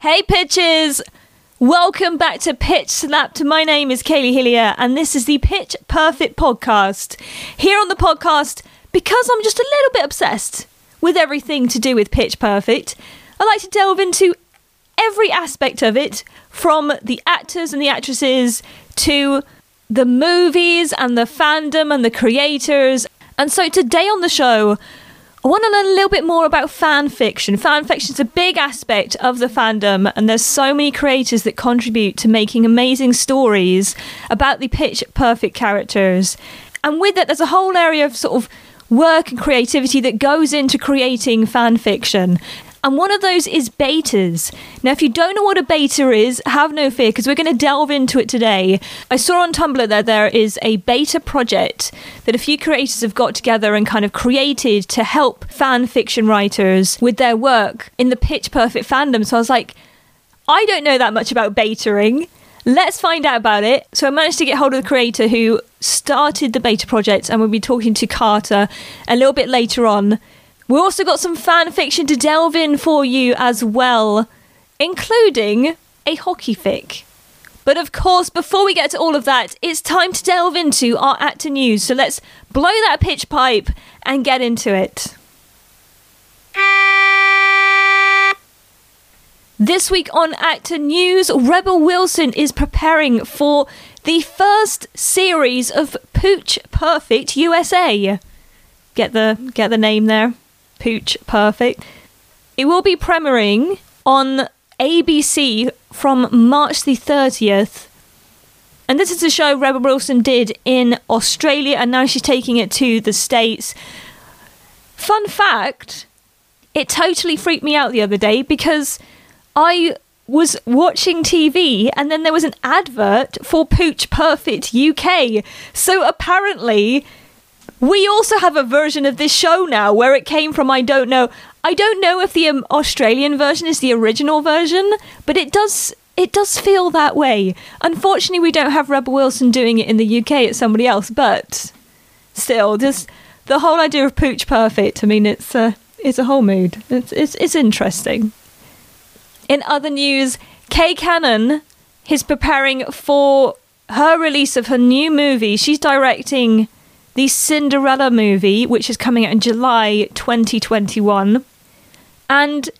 Hey, pitches! Welcome back to Pitch Slapped. My name is Kaylee Hillier, and this is the Pitch Perfect podcast. Here on the podcast, because I'm just a little bit obsessed with everything to do with Pitch Perfect, I like to delve into every aspect of it from the actors and the actresses to the movies and the fandom and the creators. And so today on the show, I want to learn a little bit more about fan fiction. Fan fiction is a big aspect of the fandom, and there's so many creators that contribute to making amazing stories about the pitch perfect characters. And with it, there's a whole area of sort of work and creativity that goes into creating fan fiction. And one of those is betas. Now, if you don't know what a beta is, have no fear because we're going to delve into it today. I saw on Tumblr that there is a beta project that a few creators have got together and kind of created to help fan fiction writers with their work in the pitch perfect fandom. So I was like, I don't know that much about betaing. Let's find out about it. So I managed to get hold of the creator who started the beta project, and we'll be talking to Carter a little bit later on. We also got some fan fiction to delve in for you as well, including a hockey fic. But of course, before we get to all of that, it's time to delve into our actor news. So let's blow that pitch pipe and get into it. This week on Actor News, Rebel Wilson is preparing for the first series of Pooch Perfect USA. Get the get the name there. Pooch Perfect. It will be premiering on ABC from March the 30th. And this is a show Rebel Wilson did in Australia and now she's taking it to the States. Fun fact, it totally freaked me out the other day because I was watching TV and then there was an advert for Pooch Perfect UK. So apparently, we also have a version of this show now where it came from. I don't know. I don't know if the um, Australian version is the original version, but it does. It does feel that way. Unfortunately, we don't have Rebel Wilson doing it in the UK. It's somebody else, but still, just the whole idea of Pooch Perfect. I mean, it's a it's a whole mood. It's it's it's interesting. In other news, Kay Cannon is preparing for her release of her new movie. She's directing the Cinderella movie, which is coming out in July 2021. And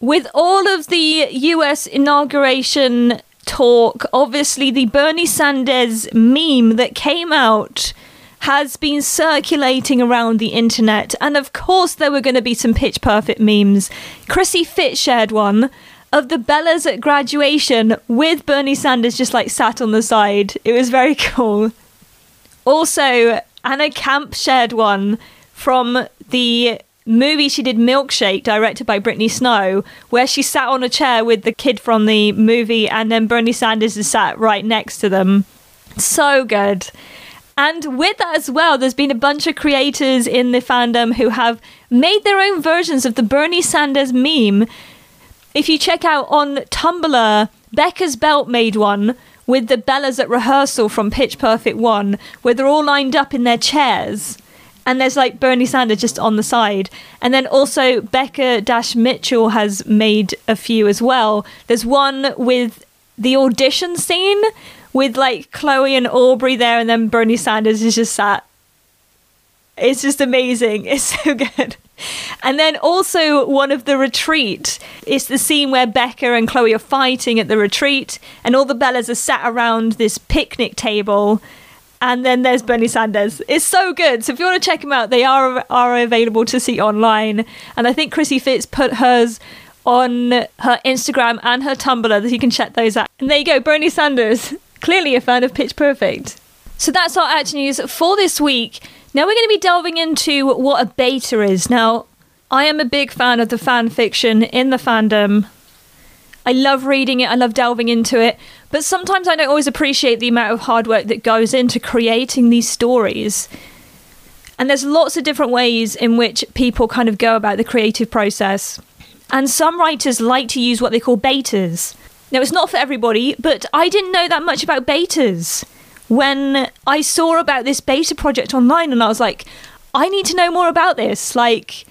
with all of the US inauguration talk, obviously the Bernie Sanders meme that came out has been circulating around the internet. And of course, there were going to be some pitch perfect memes. Chrissie Fit shared one of the Bellas at graduation with Bernie Sanders just like sat on the side. It was very cool. Also, Anna Camp shared one from the movie she did Milkshake, directed by Brittany Snow, where she sat on a chair with the kid from the movie and then Bernie Sanders is sat right next to them. So good. And with that as well, there's been a bunch of creators in the fandom who have made their own versions of the Bernie Sanders meme. If you check out on Tumblr, Becca's Belt made one with the Bellas at rehearsal from Pitch Perfect 1, where they're all lined up in their chairs. And there's like Bernie Sanders just on the side. And then also Becca Dash Mitchell has made a few as well. There's one with the audition scene with like Chloe and Aubrey there, and then Bernie Sanders is just sat. It's just amazing. It's so good. And then also one of the retreat. It's the scene where Beca and Chloe are fighting at the retreat, and all the Bellas are sat around this picnic table. And then there's Bernie Sanders. It's so good. So if you want to check them out, they are are available to see online. And I think Chrissie Fit's put hers on her Instagram and her Tumblr that you can check those out. And there you go, Bernie Sanders, clearly a fan of Pitch Perfect. So that's our action news for this week. Now we're going to be delving into what a beta is. Now, I am a big fan of the fan fiction in the fandom. I love reading it, I love delving into it, but sometimes I don't always appreciate the amount of hard work that goes into creating these stories. And there's lots of different ways in which people kind of go about the creative process. And some writers like to use what they call betas. Now, it's not for everybody, but I didn't know that much about betas when I saw about this beta project online and I was like, I need to know more about this. Like,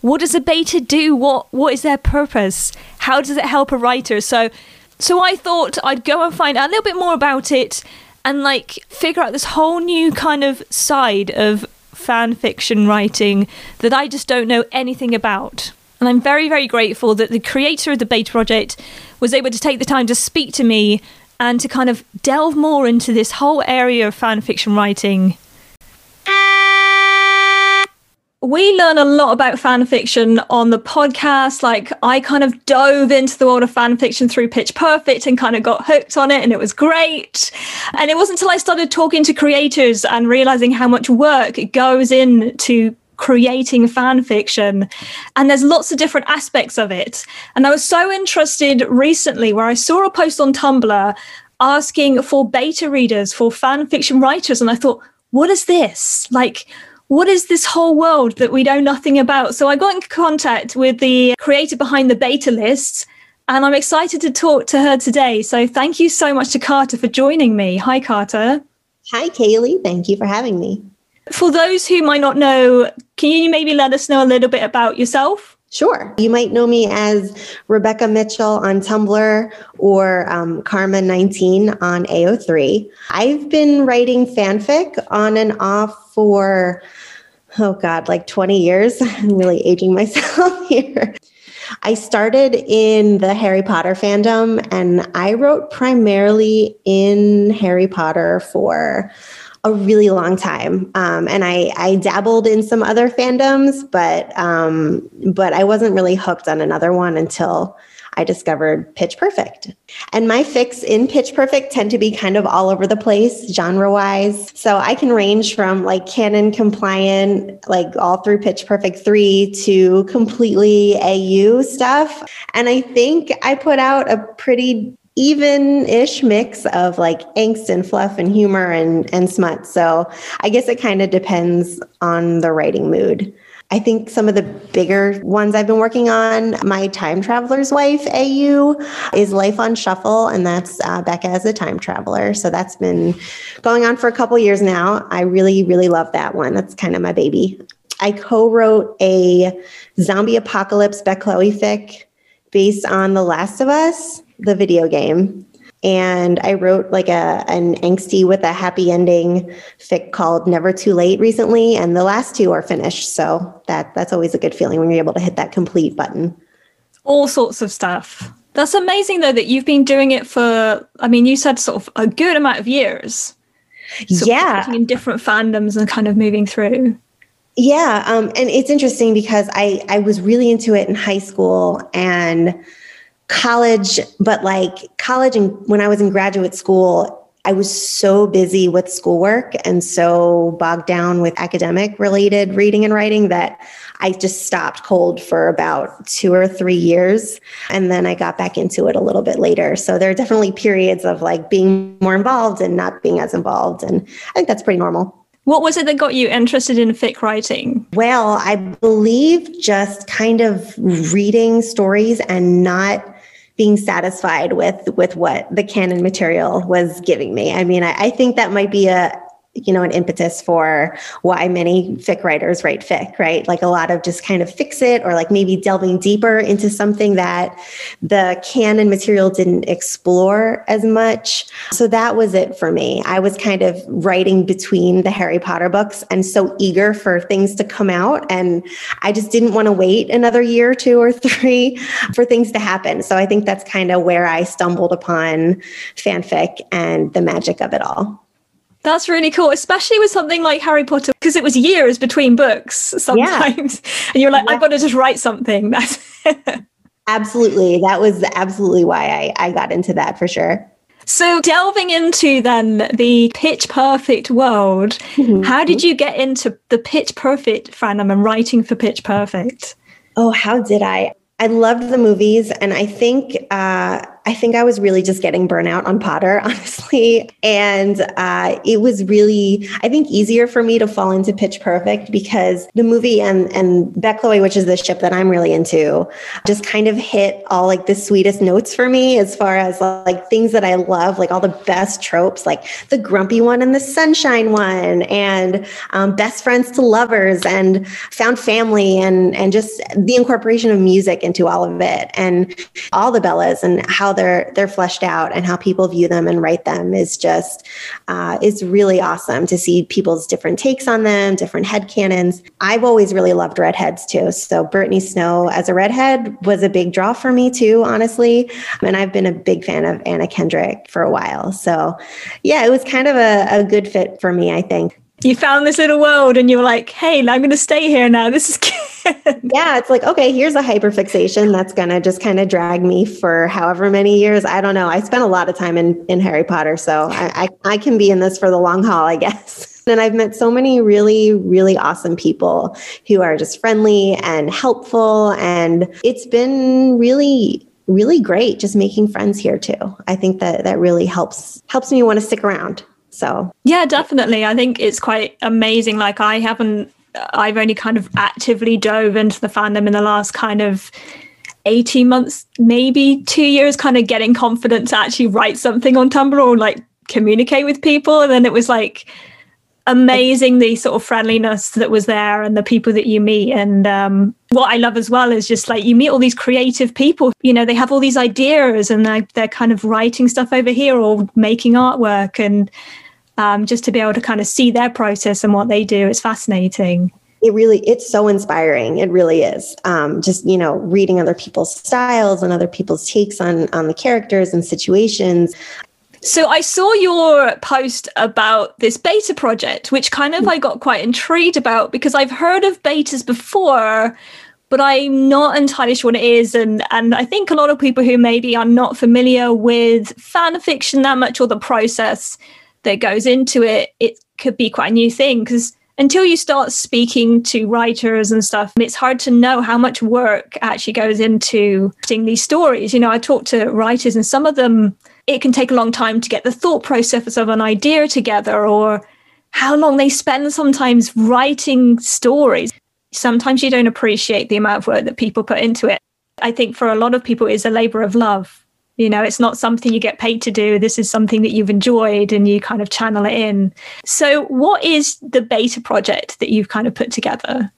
what does a beta do? What what is their purpose? How does it help a writer? So so I thought I'd go and find out a little bit more about it and like figure out this whole new kind of side of fan fiction writing that I just don't know anything about. And I'm very, very grateful that the creator of the beta project was able to take the time to speak to me and to kind of delve more into this whole area of fan fiction writing we learn a lot about fan fiction on the podcast. Like I kind of dove into the world of fan fiction through Pitch Perfect and kind of got hooked on it and it was great. And it wasn't until I started talking to creators and realizing how much work goes into creating fan fiction and there's lots of different aspects of it. And I was so interested recently where I saw a post on Tumblr asking for beta readers for fan fiction writers and I thought, what is this? Like what is this whole world that we know nothing about? So I got in contact with the creator behind the beta lists, and I'm excited to talk to her today. So thank you so much to Carter for joining me. Hi, Carter. Hi, Kaylee. Thank you for having me. For those who might not know, can you maybe let us know a little bit about yourself? Sure. You might know me as Rebecca Mitchell on Tumblr or um, Karma19 on AO3. I've been writing fanfic on and off for oh God, like 20 years. I'm really aging myself here. I started in the Harry Potter fandom and I wrote primarily in Harry Potter for a really long time. Um, and I, I dabbled in some other fandoms, but um, but I wasn't really hooked on another one until I discovered Pitch Perfect. And my fix in Pitch Perfect tend to be kind of all over the place, genre wise. So I can range from like canon compliant, like all through Pitch Perfect 3 to completely AU stuff. And I think I put out a pretty even ish mix of like angst and fluff and humor and, and smut. So I guess it kind of depends on the writing mood. I think some of the bigger ones I've been working on, my time traveler's wife, AU, is Life on Shuffle, and that's uh, Beca as a time traveler. So that's been going on for a couple years now. I really, really love that one. That's kind of my baby. I co-wrote a zombie apocalypse Bechloe fic based on The Last of Us, the video game and I wrote like a an angsty with a happy ending fic called Never Too Late recently, and the last two are finished. So that that's always a good feeling when you're able to hit that complete button. All sorts of stuff. That's amazing though that you've been doing it for I mean you said sort of a good amount of years. yeah. in different fandoms and kind of moving through. Yeah, um, and it's interesting because I I was really into it in high school and college, but like college and when I was in graduate school, I was so busy with schoolwork and so bogged down with academic related reading and writing that I just stopped cold for about two or three years. And then I got back into it a little bit later. So there are definitely periods of like being more involved and not being as involved. And I think that's pretty normal. What was it that got you interested in fic writing? Well, I believe just kind of reading stories and not being satisfied with with what the canon material was giving me. I mean, I, I think that might be a you know, an impetus for why many fic writers write fic, right? Like a lot of just kind of fix it or like maybe delving deeper into something that the canon material didn't explore as much. So that was it for me. I was kind of writing between the Harry Potter books and so eager for things to come out. And I just didn't want to wait another year, two or three for things to happen. So I think that's kind of where I stumbled upon fanfic and the magic of it all. That's really cool, especially with something like Harry Potter, because it was years between books sometimes. Yeah. And you're like, yeah. I've got to just write something. Absolutely. That was absolutely why I, I got into that for sure. So, delving into then the Pitch Perfect world, mm-hmm. how did you get into the Pitch Perfect fandom and writing for Pitch Perfect? Oh, how did I? I loved the movies, and I think uh, I think I was really just getting burnout on Potter, honestly. And uh, it was really, I think, easier for me to fall into Pitch Perfect because the movie and, and Bechloe, which is the ship that I'm really into, just kind of hit all like the sweetest notes for me as far as like things that I love, like all the best tropes, like the grumpy one and the sunshine one, and um, best friends to lovers, and found family, and and just the incorporation of music into all of it, and all the Bellas and how they're they're fleshed out and how people view them and write them is just uh, is really awesome to see people's different takes on them, different head canons. I've always really loved redheads too, so Brittany Snow as a redhead was a big draw for me too, honestly, and I've been a big fan of Anna Kendrick for a while. So, yeah, it was kind of a, a good fit for me, I think. You found this little world and you were like, hey, I'm going to stay here now. This is good. yeah, it's like, okay, here's a hyperfixation that's going to just kind of drag me for however many years. I don't know. I spent a lot of time in, in Harry Potter, so I, I, I can be in this for the long haul, I guess. And I've met so many really, really awesome people who are just friendly and helpful. And it's been really really great just making friends here too. I think that that really helps helps me want to stick around. So yeah, definitely. I think it's quite amazing. Like I haven't, I've only kind of actively dove into the fandom in the last kind of 18 months, maybe two years, kind of getting confident to actually write something on Tumblr or like communicate with people. And then it was like amazing the sort of friendliness that was there and the people that you meet and um, what i love as well is just like you meet all these creative people you know they have all these ideas and they're, they're kind of writing stuff over here or making artwork and um, just to be able to kind of see their process and what they do. It's fascinating. It really it's so inspiring. It really is. Um, just you know reading other people's styles and other people's takes on on the characters and situations. So I saw your post about this beta project, which kind of I got quite intrigued about because I've heard of betas before, but I'm not entirely sure what it is. And and I think a lot of people who maybe are not familiar with fan fiction that much or the process that goes into it, it could be quite a new thing because until you start speaking to writers and stuff, it's hard to know how much work actually goes into writing these stories. You know, I talk to writers and some of them it can take a long time to get the thought process of an idea together or how long they spend sometimes writing stories. Sometimes you don't appreciate the amount of work that people put into it. I think for a lot of people, it's a labor of love. You know, it's not something you get paid to do. This is something that you've enjoyed and you kind of channel it in. So, what is the beta project that you've kind of put together?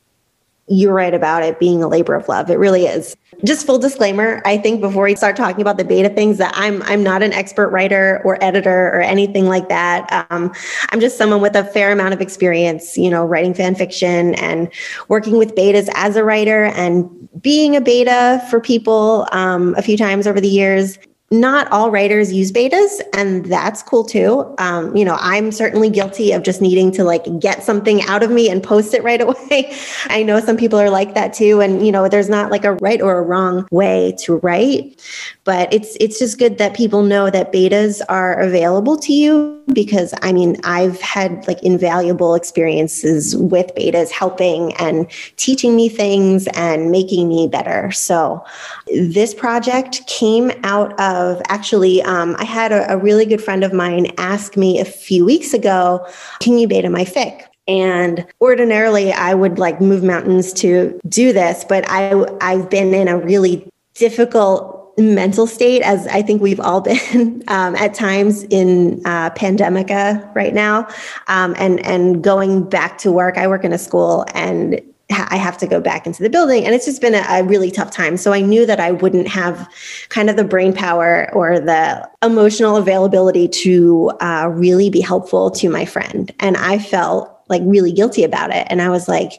you're right about it being a labor of love. It really is. Just full disclaimer, I think before we start talking about the beta things that I'm I'm not an expert writer or editor or anything like that. Um, I'm just someone with a fair amount of experience, you know, writing fan fiction and working with betas as a writer and being a beta for people um, a few times over the years not all writers use betas and that's cool too. Um, you know i'm certainly guilty of just needing to like get something out of me and post it right away. I know some people are like that too and you know there's not like a right or a wrong way to write but it's it's just good that people know that betas are available to you because i mean i've had like invaluable experiences with betas helping and teaching me things and making me better. So this project came out of actually um, i had a, a really good friend of mine ask me a few weeks ago can you beta my fic and ordinarily I would like move mountains to do this, but I I've been in a really difficult mental state as I think we've all been um, at times in uh, pandemica right now, um, and and going back to work. I work in a school and. I have to go back into the building, and it's just been a, a really tough time. So I knew that I wouldn't have kind of the brain power or the emotional availability to uh, really be helpful to my friend. And I felt like really guilty about it and i was like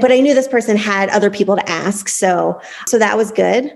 but i knew this person had other people to ask so so that was good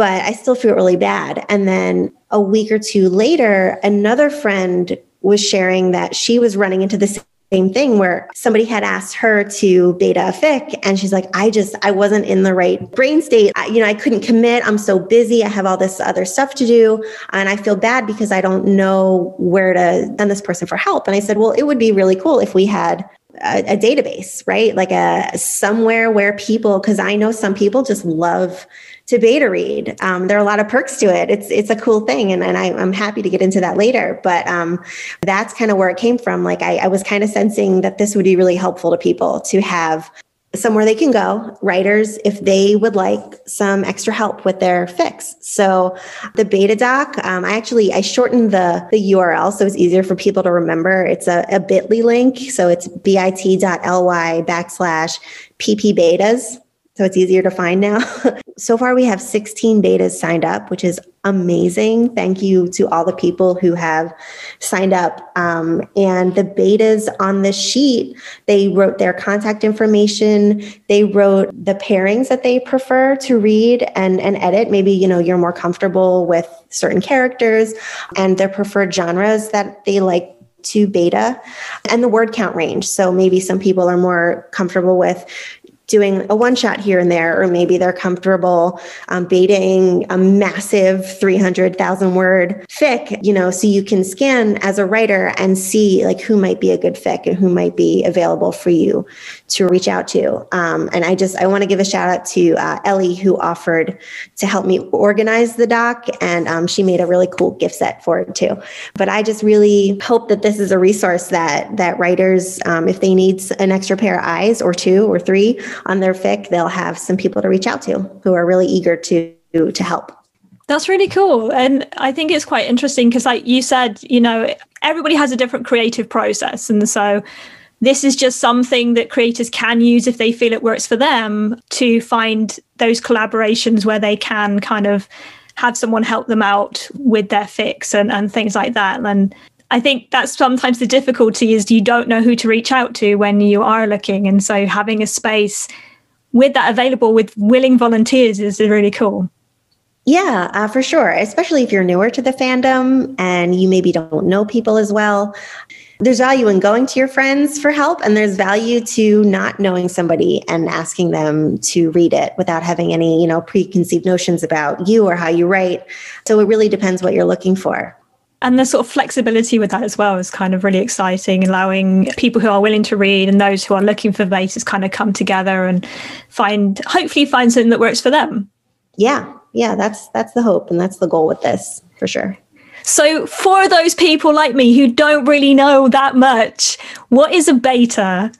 but I still feel really bad. And then a week or two later, another friend was sharing that she was running into the same thing where somebody had asked her to beta a fic and she's like i just i wasn't in the right brain state. I, you know i couldn't commit. I'm so busy. I have all this other stuff to do. And i feel bad because i don't know where to send this person for help. And i said well it would be really cool if we had a, a database right? Like a somewhere where people because i know some people just love to beta read. Um, there are a lot of perks to it. It's it's a cool thing, and, and I, am happy to get into that later. But um, that's kind of where it came from. Like I, I was kind of sensing that this would be really helpful to people to have somewhere they can go, writers, if they would like some extra help with their fix. So the beta doc, um, I actually, I shortened the, the URL so it's easier for people to remember. It's a, a bit.ly link. So it's bit.ly backslash pp betas so it's easier to find now. so far, we have 16 betas signed up, which is amazing. Thank you to all the people who have signed up. Um, and the betas on the sheet, they wrote their contact information. They wrote the pairings that they prefer to read and, and edit. Maybe, you know, you're more comfortable with certain characters and their preferred genres that they like to beta and the word count range. So maybe some people are more comfortable with doing a one shot here and there, or maybe they're comfortable um, betaing a massive 300,000 word fic, you know, so you can scan as a writer and see like who might be a good fic and who might be available for you to reach out to. Um, and I just, I want to give a shout out to uh, Ellie who offered to help me organize the doc. And um, she made a really cool gifset for it too. But I just really hope that this is a resource that, that writers, um, if they need an extra pair of eyes or two or three, on their fic, they'll have some people to reach out to who are really eager to to help. That's really cool. And I think it's quite interesting because like you said, you know, everybody has a different creative process. And so this is just something that creators can use if they feel it works for them to find those collaborations where they can kind of have someone help them out with their fix and, and things like that. And I think that's sometimes the difficulty is you don't know who to reach out to when you are looking. And so having a space with that available with willing volunteers is really cool. Yeah, uh, for sure. Especially if you're newer to the fandom and you maybe don't know people as well. There's value in going to your friends for help, and there's value to not knowing somebody and asking them to read it without having any, you know, preconceived notions about you or how you write. So it really depends what you're looking for and the sort of flexibility with that as well is kind of really exciting allowing people who are willing to read and those who are looking for bases kind of come together and find hopefully find something that works for them. Yeah yeah that's that's the hope and that's the goal with this for sure. So for those people like me who don't really know that much what is a beta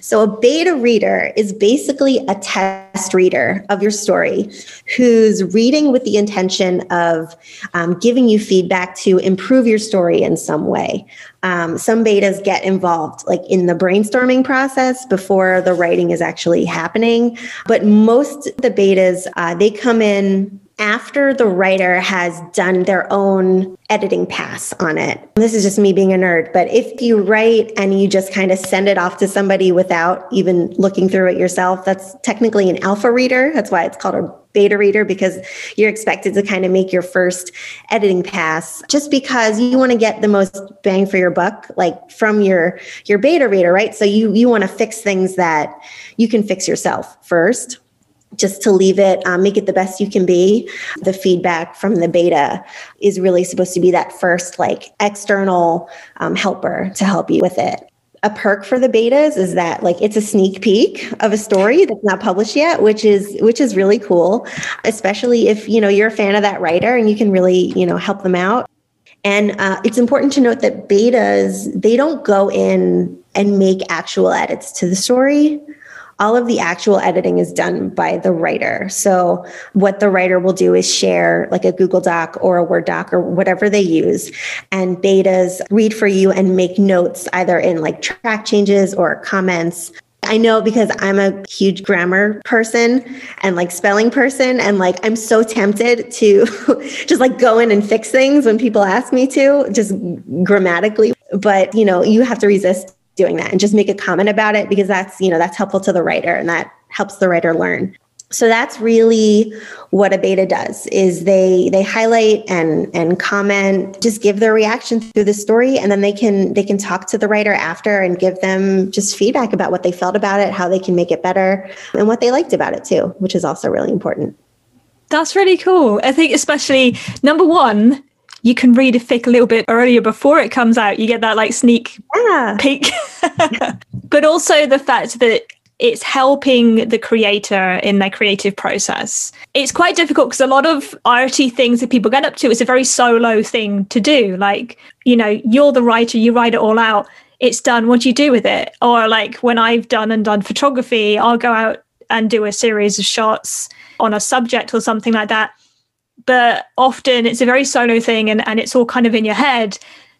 so, a beta reader is basically a test reader of your story who's reading with the intention of um, giving you feedback to improve your story in some way. Um, some betas get involved like in the brainstorming process before the writing is actually happening, but most the betas uh, they come in after the writer has done their own editing pass on it. This is just me being a nerd, but if you write and you just kind of send it off to somebody without even looking through it yourself, that's technically an alpha reader. That's why it's called a beta reader because you're expected to kind of make your first editing pass just because you want to get the most bang for your buck like from your your beta reader right so you you want to fix things that you can fix yourself first just to leave it, um, make it the best you can be. The feedback from the beta is really supposed to be that first, like, external um, helper to help you with it. A perk for the betas is that like it's a sneak peek of a story that's not published yet, which is which is really cool, especially if you know you're a fan of that writer and you can really you know help them out. And uh, it's important to note that betas they don't go in and make actual edits to the story all of the actual editing is done by the writer. So what the writer will do is share like a Google Doc or a Word doc or whatever they use and betas read for you and make notes either in like track changes or comments I know because I'm a huge grammar person and like spelling person. And like, I'm so tempted to just like go in and fix things when people ask me to, just grammatically. But, you know, you have to resist doing that and just make a comment about it because that's, you know, that's helpful to the writer and that helps the writer learn. So that's really what a beta does is they they highlight and and comment, just give their reaction through the story and then they can they can talk to the writer after and give them just feedback about what they felt about it, how they can make it better and what they liked about it too, which is also really important. That's really cool. I think especially number 1, you can read a fic a little bit earlier before it comes out. You get that like sneak yeah. peek. but also the fact that it's helping the creator in their creative process. It's quite difficult because a lot of arty things that people get up to is a very solo thing to do. Like, you know, you're the writer, you write it all out. It's done. What do you do with it? Or like when I've done and done photography, I'll go out and do a series of shots on a subject or something like that. But often it's a very solo thing and, and it's all kind of in your head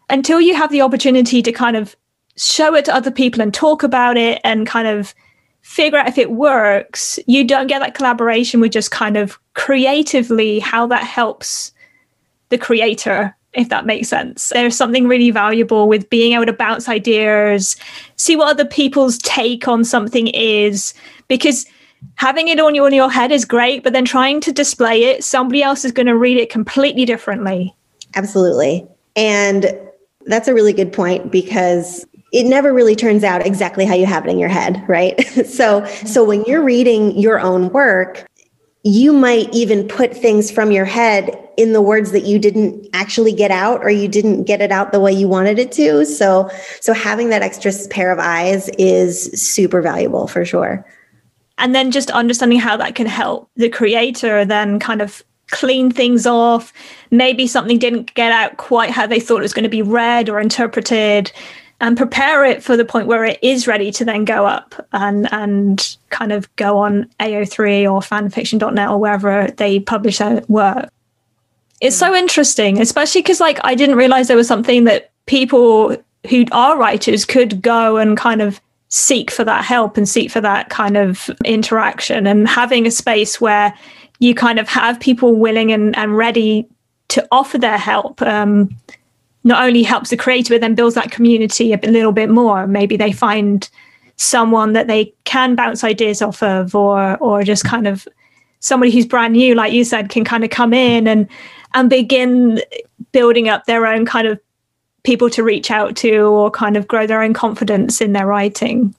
until you have the opportunity to kind of show it to other people and talk about it and kind of figure out if it works, you don't get that collaboration with just kind of creatively how that helps the creator, if that makes sense. There's something really valuable with being able to bounce ideas, see what other people's take on something is, because having it on your, on your head is great, but then trying to display it, somebody else is going to read it completely differently. Absolutely. And that's a really good point because it never really turns out exactly how you have it in your head, right? so so when you're reading your own work, you might even put things from your head in the words that you didn't actually get out or you didn't get it out the way you wanted it to. So so having that extra pair of eyes is super valuable for sure. And then just understanding how that can help the creator then kind of clean things off. Maybe something didn't get out quite how they thought it was going to be read or interpreted and prepare it for the point where it is ready to then go up and and kind of go on AO3 or fanfiction.net or wherever they publish their work. It's so interesting, especially because like I didn't realize there was something that people who are writers could go and kind of seek for that help and seek for that kind of interaction and having a space where you kind of have people willing and, and ready to offer their help um, not only helps the creator, but then builds that community a little bit more. Maybe they find someone that they can bounce ideas off of, or or just kind of somebody who's brand new, like you said, can kind of come in and and begin building up their own kind of people to reach out to, or kind of grow their own confidence in their writing.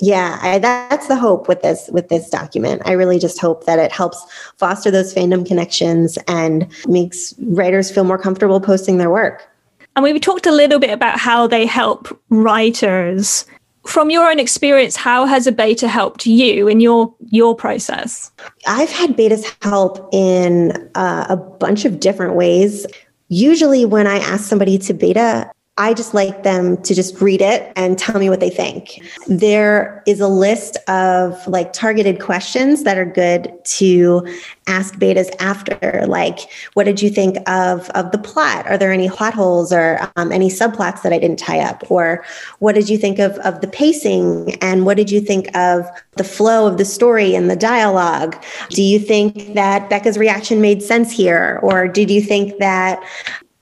Yeah, I, that's the hope with this with this document. I really just hope that it helps foster those fandom connections and makes writers feel more comfortable posting their work. And we talked a little bit about how they help writers. From your own experience, how has a beta helped you in your your process? I've had betas help in uh, a bunch of different ways. Usually, when I ask somebody to beta, I just like them to just read it and tell me what they think. There is a list of like targeted questions that are good to ask betas after, like, what did you think of, of the plot? Are there any plot holes or um, any subplots that I didn't tie up? Or what did you think of, of the pacing? And what did you think of the flow of the story and the dialogue? Do you think that Beca's reaction made sense here? Or did you think that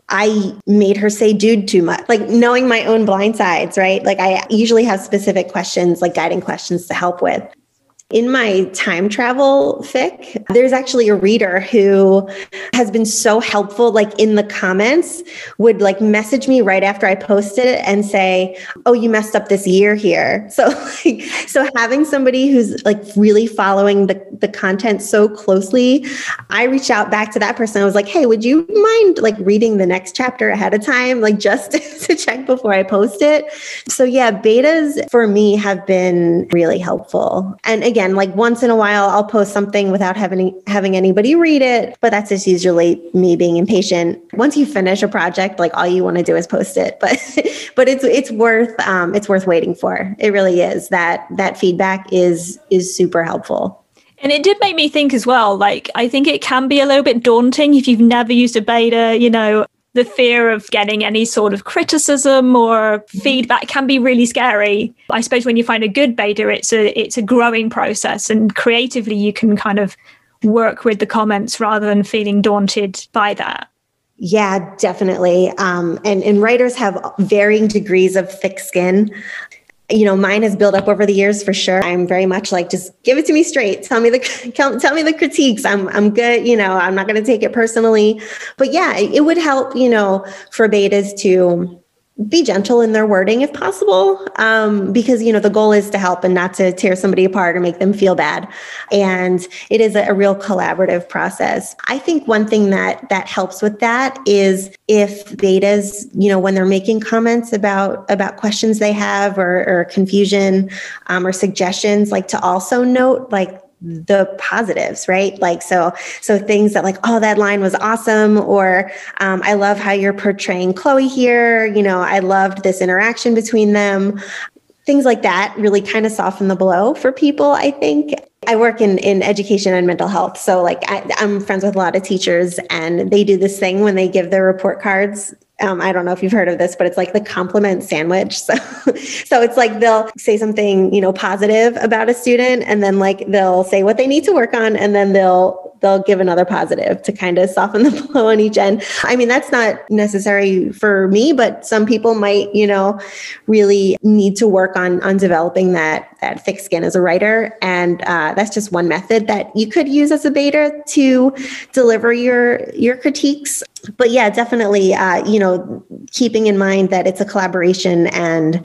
I made her say dude too much. Like knowing my own blind sides, right? Like I usually have specific questions, like guiding questions to help with. In my time travel fic, there's actually a reader who has been so helpful, like in the comments, would like message me right after I posted it and say, Oh, you messed up this year here. So, like, so having somebody who's like really following the, the content so closely, I reached out back to that person. I was like, Hey, would you mind like reading the next chapter ahead of time, like just to check before I post it? So, yeah, betas for me have been really helpful. And again, again, like once in a while, I'll post something without having having anybody read it, but that's just usually me being impatient. Once you finish a project, like all you want to do is post it, but but it's it's worth um, it's worth waiting for. It really is. That that feedback is is super helpful. And it did make me think as well, like, I think it can be a little bit daunting if you've never used a beta, you know, the fear of getting any sort of criticism or feedback can be really scary. I suppose when you find a good beta, it's a it's a growing process, and creatively you can kind of work with the comments rather than feeling daunted by that. Yeah, definitely. Um, and and writers have varying degrees of thick skin you know mine has built up over the years for sure. I'm very much like just give it to me straight. Tell me the tell me the critiques. I'm i'm good you know i'm not going to take it personally. But yeah it, would help you know for betas to be gentle in their wording if possible um, because you know the goal is to help and not to tear somebody apart or make them feel bad. And it is a, a, real collaborative process. I think one thing that that helps with that is if betas you know when they're making comments about about questions they have or, or confusion um, or suggestions like to also note like the positives right? Like so so things that like oh that line was awesome or um, i love how you're portraying chloe here you know i loved this interaction between them. Things like that really kind of soften the blow for people i think. I work in, in education and mental health so like I, i'm friends with a lot of teachers and they do this thing when they give their report cards um, I don't know if you've heard of this, but it's like the compliment sandwich. So, so it's like they'll say something, you know, positive about a student, and then like they'll say what they need to work on, and then they'll they'll give another positive to kind of soften the blow on each end. I mean, that's not necessary for me, but some people might, you know, really need to work on on developing that that thick skin as a writer, and uh, that's just one method that you could use as a beta to deliver your your critiques. But yeah, definitely, uh, you know, keeping in mind that it's a collaboration and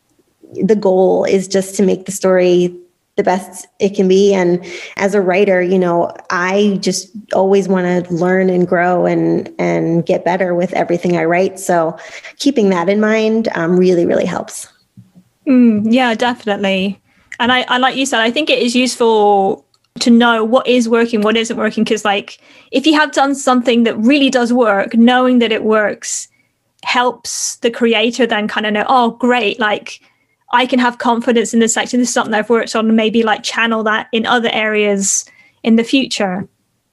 the goal is just to make the story the best it can be. And as a writer you know i just always want to learn and grow and and get better with everything i write. So keeping that in mind um, really really helps. Mm, yeah definitely. And I, I like you said i think it is useful to know what is working what isn't working because like if you have done something that really does work knowing that it works helps the creator then kind of know oh great like I can have confidence in this section. This is something I've worked on and maybe like channel that in other areas in the future.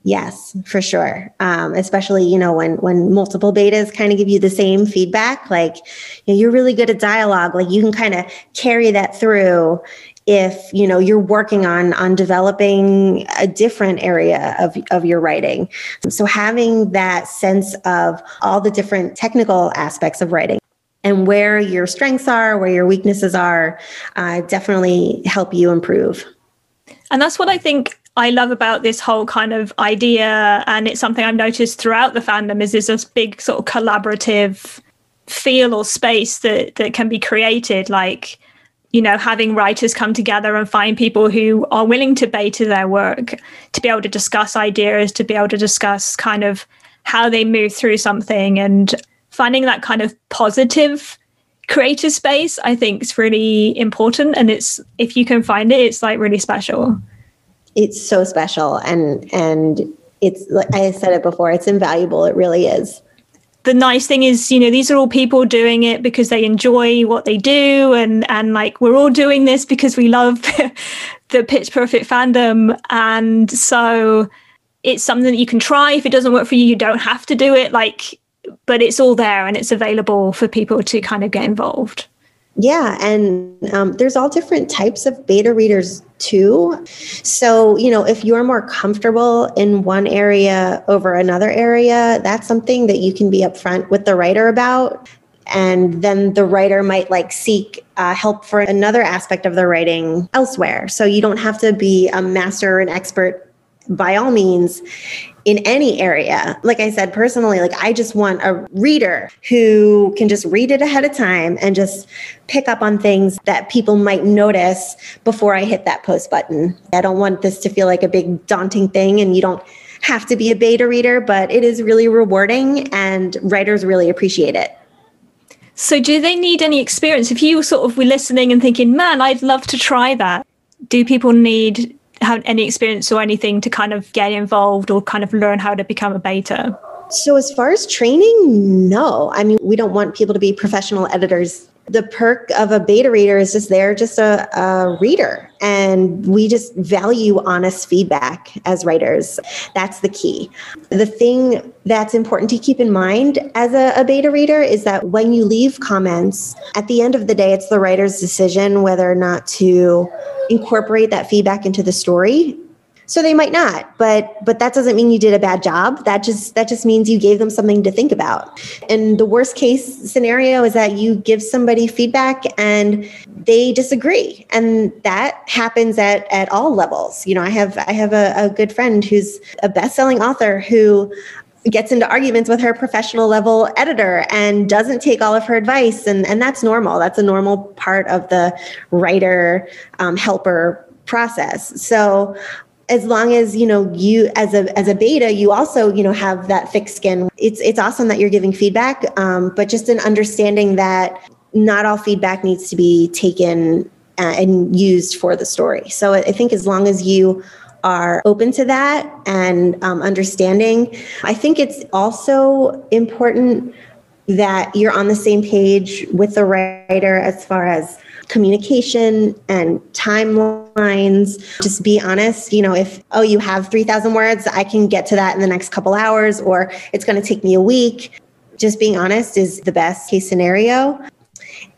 Yes, for sure. Um, especially, you know, when when multiple betas kind of give you the same feedback, like you know, you're really good at dialogue, like you can kind of carry that through if you know you're working on on developing a different area of, of your writing so having that sense of all the different technical aspects of writing and where your strengths are, where your weaknesses are, uh, definitely help you improve. And that's what I think I love about this whole kind of idea. And it's something I've noticed throughout the fandom is there's this big sort of collaborative feel or space that that can be created. Like, you know, having writers come together and find people who are willing to beta their work, to be able to discuss ideas, to be able to discuss kind of how they move through something and finding that kind of positive creative space i think is really important. And it's if you can find it it's like really special. It's so special. And and it's like i said it before it's invaluable. It really is the nice thing is you know these are all people doing it because they enjoy what they do and and like we're all doing this because we love the pitch perfect fandom and so it's something that you can try if it doesn't work for you you don't have to do it like but it's all there and it's available for people to kind of get involved. Yeah, and um, there's all different types of beta readers too. So, you know, if you're more comfortable in one area over another area, that's something that you can be upfront with the writer about. And then the writer might like seek uh, help for another aspect of the writing elsewhere. So you don't have to be a master or an expert by all means in any area. Like I said, personally, like I just want a reader who can just read it ahead of time and just pick up on things that people might notice before I hit that post button. I don't want this to feel like a big daunting thing and you don't have to be a beta reader, but it is really rewarding and writers really appreciate it. So, do they need any experience? If you sort of were listening and thinking, man, I'd love to try that, do people need have any experience or anything to kind of get involved or kind of learn how to become a beta? So, as far as training, no. I mean, we don't want people to be professional editors. The perk of a beta reader is just they're just a, a reader, and we just value honest feedback as writers. That's the key. The thing that's important to keep in mind as a, a beta reader is that when you leave comments, at the end of the day, it's the writer's decision whether or not to incorporate that feedback into the story so they might not but but that doesn't mean you did a bad job. That just that just means you gave them something to think about. And the worst case scenario is that you give somebody feedback and they disagree. And that happens at at all levels. You know i have i have a, a good friend who's a best-selling author who gets into arguments with her professional level editor and doesn't take all of her advice. And and that's normal. That's a normal part of the writer um, helper process. So as long as you know you as a as a beta you also you know have that thick skin it's it's awesome that you're giving feedback um, but just an understanding that not all feedback needs to be taken uh, and used for the story so i think as long as you are open to that and um, understanding. I think it's also important that you're on the same page with the writer as far as communication and timelines. Just be honest. You know, if, oh, you have 3,000 words, I can get to that in the next couple hours, or it's going to take me a week. Just being honest is the best case scenario.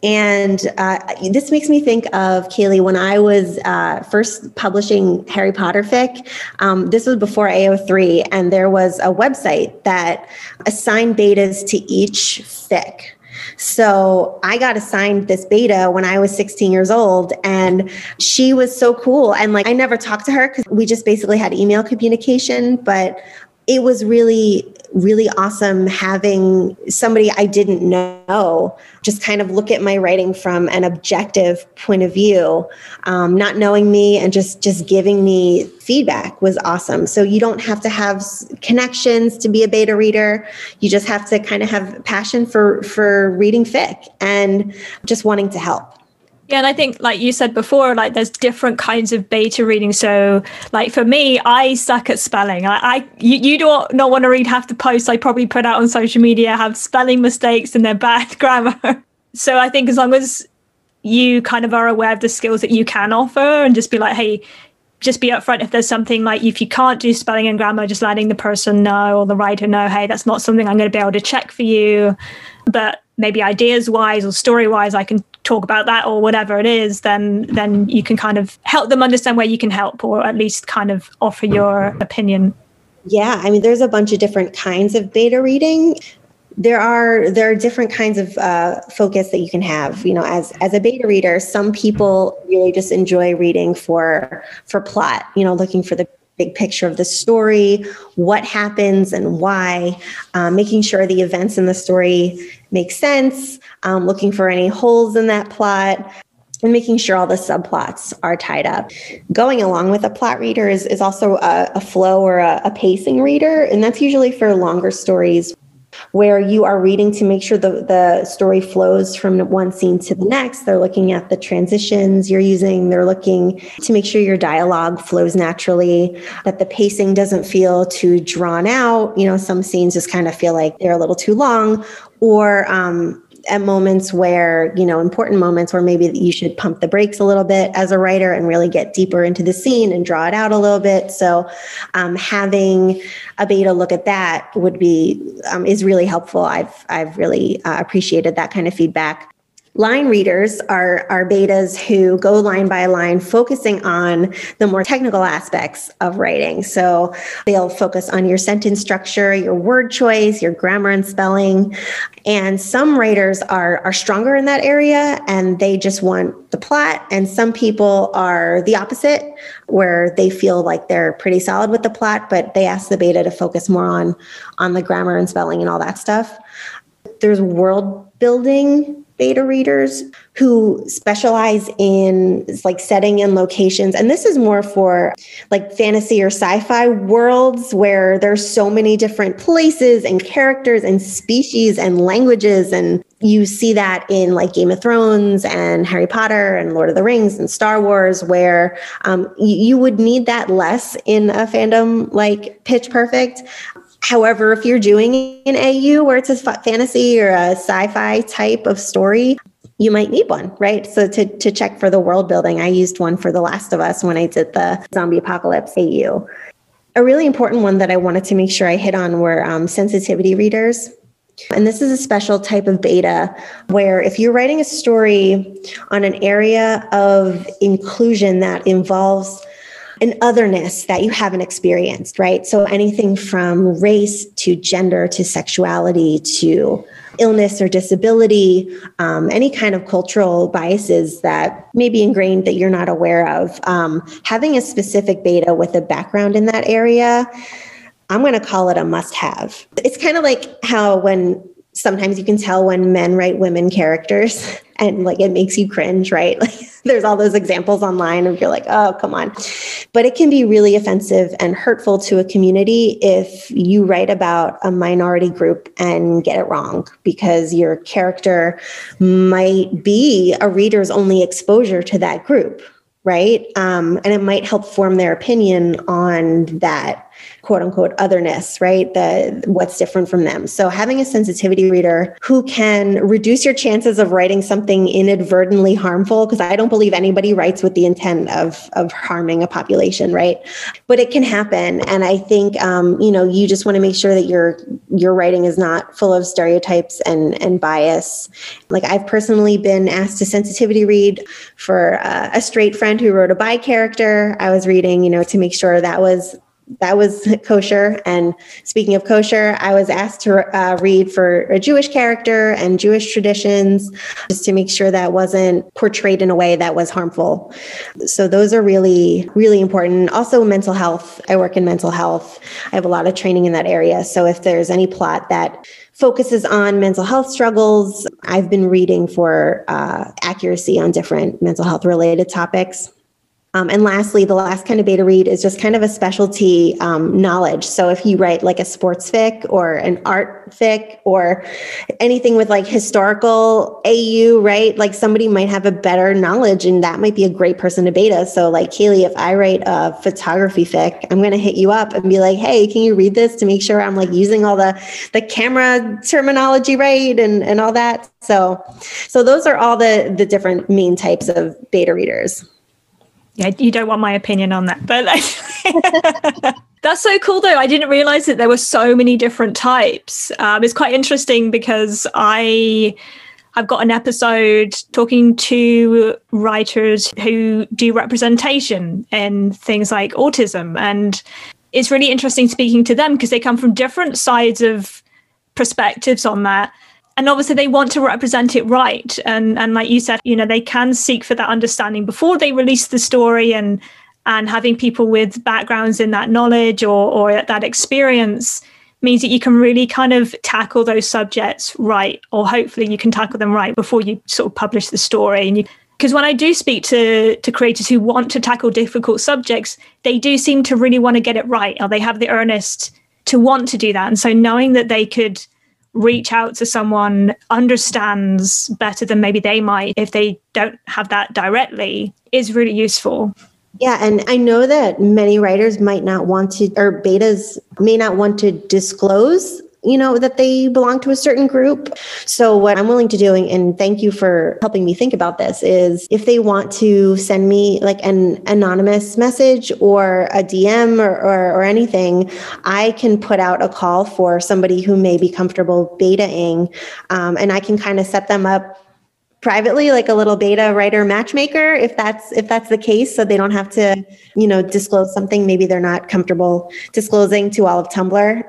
And uh, this makes me think of Kaylee when I was uh, first publishing Harry Potter fic. Um, this was before AO3, and there was a website that assigned betas to each fic. So I got assigned this beta when I was 16 years old, and she was so cool. And like, I never talked to her because we just basically had email communication, but it was really really awesome having somebody I didn't know just kind of look at my writing from an objective point of view. Um, not knowing me and just just giving me feedback was awesome. So you don't have to have connections to be a beta reader. You just have to kind of have passion for for reading fic and just wanting to help. Yeah, and I think, like you said before, like there's different kinds of beta reading. So, like for me, I suck at spelling. I, I you, you don't not want to read half the posts I probably put out on social media have spelling mistakes and they're bad grammar. so I think as long as you kind of are aware of the skills that you can offer and just be like, hey, just be upfront if there's something like if you can't do spelling and grammar, just letting the person know or the writer know, hey, that's not something I'm going to be able to check for you. But maybe ideas wise or story wise, I can talk about that or whatever it is, then then you can kind of help them understand where you can help or at least kind of offer your opinion. Yeah, I mean, there's a bunch of different kinds of beta reading. There are there are different kinds of uh, focus that you can have. You know, as as a beta reader, some people really just enjoy reading for for plot. You know, looking for the big picture of the story, what happens and why, um, making sure the events in the story make sense, um, looking for any holes in that plot, and making sure all the subplots are tied up. Going along with a plot reader is, is also a, a flow or a, a pacing reader, and that's usually for longer stories where you are reading to make sure the, the story flows from one scene to the next. They're looking at the transitions you're using. They're looking to make sure your dialogue flows naturally, that the pacing doesn't feel too drawn out. You know, some scenes just kind of feel like they're a little too long or, um, at moments where, you know, important moments where maybe you should pump the brakes a little bit as a writer and really get deeper into the scene and draw it out a little bit. So, um, having a beta look at that would be um, is really helpful. I've I've really uh, appreciated that kind of feedback. Line readers are, are betas who go line by line, focusing on the more technical aspects of writing. So they'll focus on your sentence structure, your word choice, your grammar and spelling. And some writers are, are stronger in that area and they just want the plot. And some people are the opposite, where they feel like they're pretty solid with the plot, but they ask the beta to focus more on, on the grammar and spelling and all that stuff. There's world building beta readers who specialize in like setting and locations and this is more for like fantasy or sci-fi worlds where there's so many different places and characters and species and languages and you see that in like Game of Thrones and Harry Potter and Lord of the Rings and Star Wars, where um, you, you would need that less in a fandom like Pitch Perfect. However, if you're doing an AU where it's a fantasy or a sci-fi type of story, you might need one, right? So to, to check for the world building, I used one for The Last of Us when I did the zombie apocalypse AU. A really important one that I wanted to make sure I hit on were um, sensitivity readers. And this is a special type of beta where if you're writing a story on an area of inclusion that involves an otherness that you haven't experienced, right? So anything from race to gender to sexuality to illness or disability, um, any kind of cultural biases that may be ingrained that you're not aware of, um, having a specific beta with a background in that area I'm going to call it a must have. It's kind of like how when sometimes you can tell when men write women characters and like it makes you cringe, right? Like there's all those examples online and you're like, oh, come on. But it can be really offensive and hurtful to a community if you write about a minority group and get it wrong because your character might be a reader's only exposure to that group, right? Um, and it might help form their opinion on that quote unquote otherness, right? The what's different from them. So having a sensitivity reader who can reduce your chances of writing something inadvertently harmful, because I don't believe anybody writes with the intent of of harming a population, right? But it can happen, and I think um, you know you just want to make sure that your your writing is not full of stereotypes and and bias. Like I've personally been asked to sensitivity read for uh, a straight friend who wrote a bi character. I was reading, you know, to make sure that was that was kosher. And speaking of kosher, I was asked to uh, read for a Jewish character and Jewish traditions just to make sure that wasn't portrayed in a way that was harmful. So those are really, really important. Also, mental health. I work in mental health. I have a lot of training in that area. So if there's any plot that focuses on mental health struggles, I've been reading for uh, accuracy on different mental health related topics. Um, and lastly, the last kind of beta read is just kind of a specialty um, knowledge. So if you write like a sports fic or an art fic or anything with like historical AU, right? Like somebody might have a better knowledge and that might be a great person to beta. So like Kaylee, if I write a photography fic, I'm going to hit you up and be like, hey, can you read this to make sure I'm like using all the the camera terminology right and and all that. So so those are all the the different main types of beta readers yeah, you don't want my opinion on that, but that's so cool though. I didn't realize that there were so many different types. Um, it's quite interesting because I I've got an episode talking to writers who do representation and things like autism, and it's really interesting speaking to them because they come from different sides of perspectives on that and obviously they want to represent it right and and like you said you know they can seek for that understanding before they release the story and and having people with backgrounds in that knowledge or or that experience means that you can really kind of tackle those subjects right or hopefully you can tackle them right before you sort of publish the story and you because when I do speak to to creators who want to tackle difficult subjects, they do seem to really want to get it right, or they have the earnest to want to do that. And so knowing that they could reach out to someone understands better than maybe they might if they don't have that directly is really useful. Yeah, and I know that many writers might not want to, or betas may not want to disclose you know, that they belong to a certain group. So, what I'm willing to do, and thank you for helping me think about this, is if they want to send me like an anonymous message or a DM or, or, or anything, I can put out a call for somebody who may be comfortable betaing. Um, and I can kind of set them up privately like a little beta writer matchmaker if that's if that's the case so they don't have to you know disclose something maybe they're not comfortable disclosing to all of tumblr.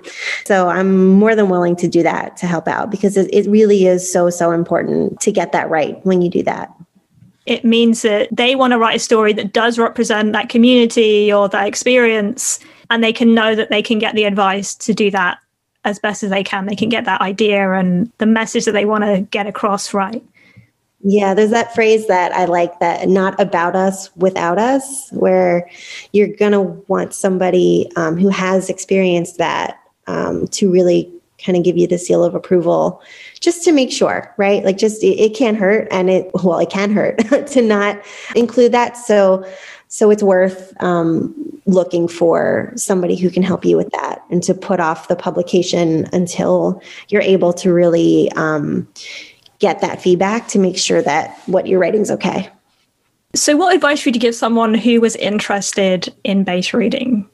So i'm more than willing to do that to help out because it, it really is so so important to get that right when you do that. It means that they want to write a story that does represent that community or that experience and they can know that they can get the advice to do that as best as they can. They can get that idea and the message that they want to get across right yeah, there's that phrase that I like that not about us without us, where you're going to want somebody um, who has experienced that um, to really kind of give you the seal of approval just to make sure, right? Like, just it, it can't hurt. And it, well, it can hurt to not include that. So, so it's worth um, looking for somebody who can help you with that and to put off the publication until you're able to really um, get that feedback to make sure that what you're writing is okay. So, what advice would you give someone who was interested in beta reading?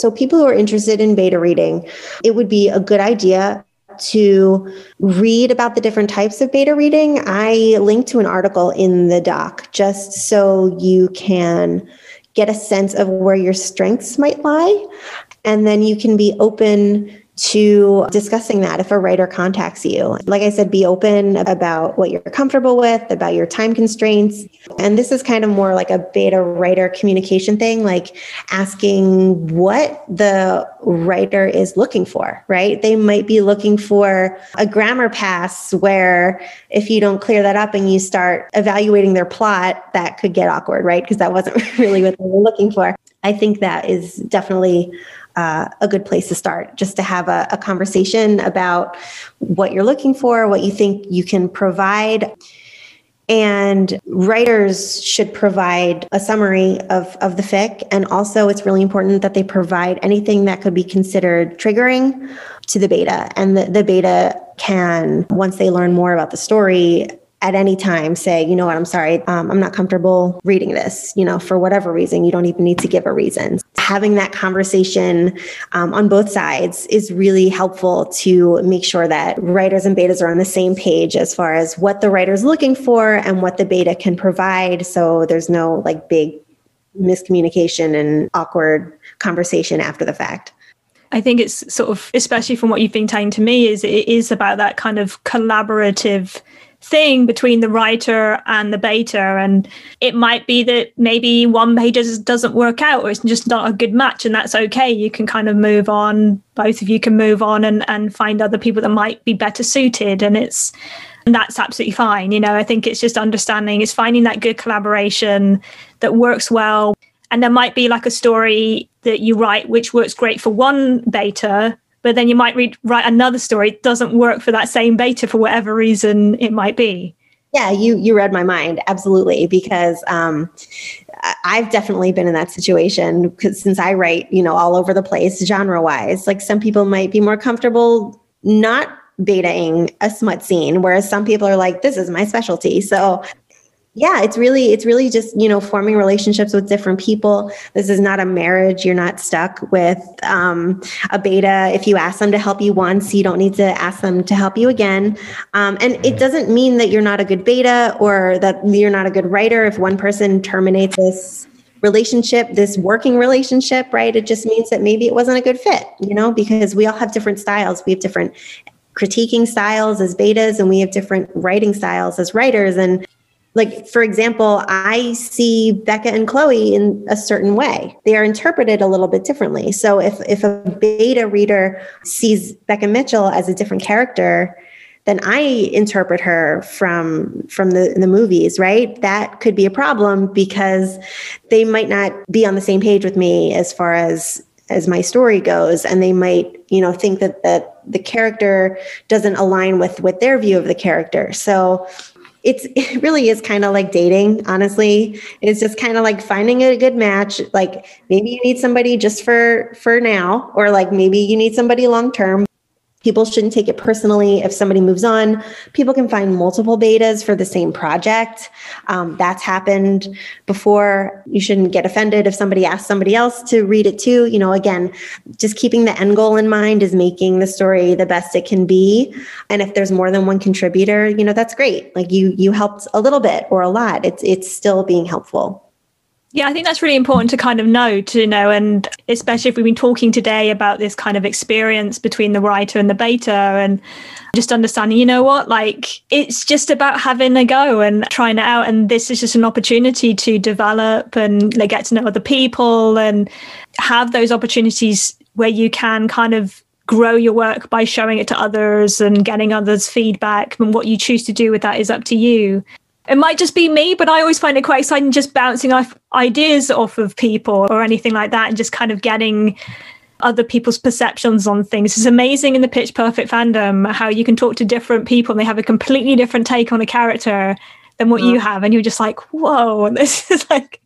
So, people who are interested in beta reading, it would be a good idea to read about the different types of beta reading. I linked to an article in the doc just so you can get a sense of where your strengths might lie. And then you can be open to discussing that if a writer contacts you. Like I said, be open about what you're comfortable with, about your time constraints. And this is kind of more like a beta writer communication thing, like asking what the writer is looking for, right? They might be looking for a grammar pass where if you don't clear that up and you start evaluating their plot, that could get awkward, right? Because that wasn't really what they were looking for. I think that is definitely uh, a good place to start, just to have a, a conversation about what you're looking for, what you think you can provide. And writers should provide a summary of, of the fic. And also, it's really important that they provide anything that could be considered triggering to the beta. And the, the beta can, once they learn more about the story, at any time say, you know what, I'm sorry, um, I'm not comfortable reading this, you know, for whatever reason. You don't even need to give a reason. Having that conversation um, on both sides is really helpful to make sure that writers and betas are on the same page as far as what the writer's looking for and what the beta can provide. So there's no like big miscommunication and awkward conversation after the fact. I think it's sort of, especially from what you've been telling to me, is it is about that kind of collaborative thing between the writer and the beta and it might be that maybe one beta doesn't work out or it's just not a good match and that's okay. You can kind of move on. Both of you can move on and and find other people that might be better suited and it's and that's absolutely fine you know. I think it's just understanding it's finding that good collaboration that works well. And there might be like a story that you write which works great for one beta but then you might read write another story. It doesn't work for that same beta for whatever reason it might be. Yeah you you read my mind absolutely because um, i've definitely been in that situation because since i write you know all over the place genre wise like some people might be more comfortable not betaing a smut scene whereas some people are like this is my specialty. So yeah it's really it's really just you know forming relationships with different people. This is not a marriage. You're not stuck with um, a beta. If you ask them to help you once you don't need to ask them to help you again. Um, and it doesn't mean that you're not a good beta or that you're not a good writer. If one person terminates this relationship this working relationship right it just means that maybe it wasn't a good fit you know because we all have different styles. We have different critiquing styles as betas and we have different writing styles as writers. And like for example i see beca and chloe in a certain way. They are interpreted a little bit differently. So if if a beta reader sees beca mitchell as a different character then i interpret her from from the the movies right? That could be a problem because they might not be on the same page with me as far as as my story goes. And they might you know think that that the character doesn't align with with their view of the character. So it's it really is kind of like dating honestly. It's just kind of like finding a good match like maybe you need somebody just for for now or like maybe you need somebody long term People shouldn't take it personally if somebody moves on. People can find multiple betas for the same project. Um, that's happened before. You shouldn't get offended if somebody asks somebody else to read it too. You know, again, just keeping the end goal in mind is making the story the best it can be. And if there's more than one contributor, you know, that's great. Like you, you helped a little bit or a lot. It's it's still being helpful. Yeah, I think that's really important to kind of know, to know, and especially if we've been talking today about this kind of experience between the writer and the beta and just understanding, you know what, like it's just about having a go and trying it out. And this is just an opportunity to develop and like, get to know other people and have those opportunities where you can kind of grow your work by showing it to others and getting others feedback and what you choose to do with that is up to you it might just be me, but I always find it quite exciting just bouncing off ideas off of people or anything like that and just kind of getting other people's perceptions on things. It's amazing in the Pitch Perfect fandom how you can talk to different people and they have a completely different take on a character than what you mm. have. And you're just like, whoa, and this is like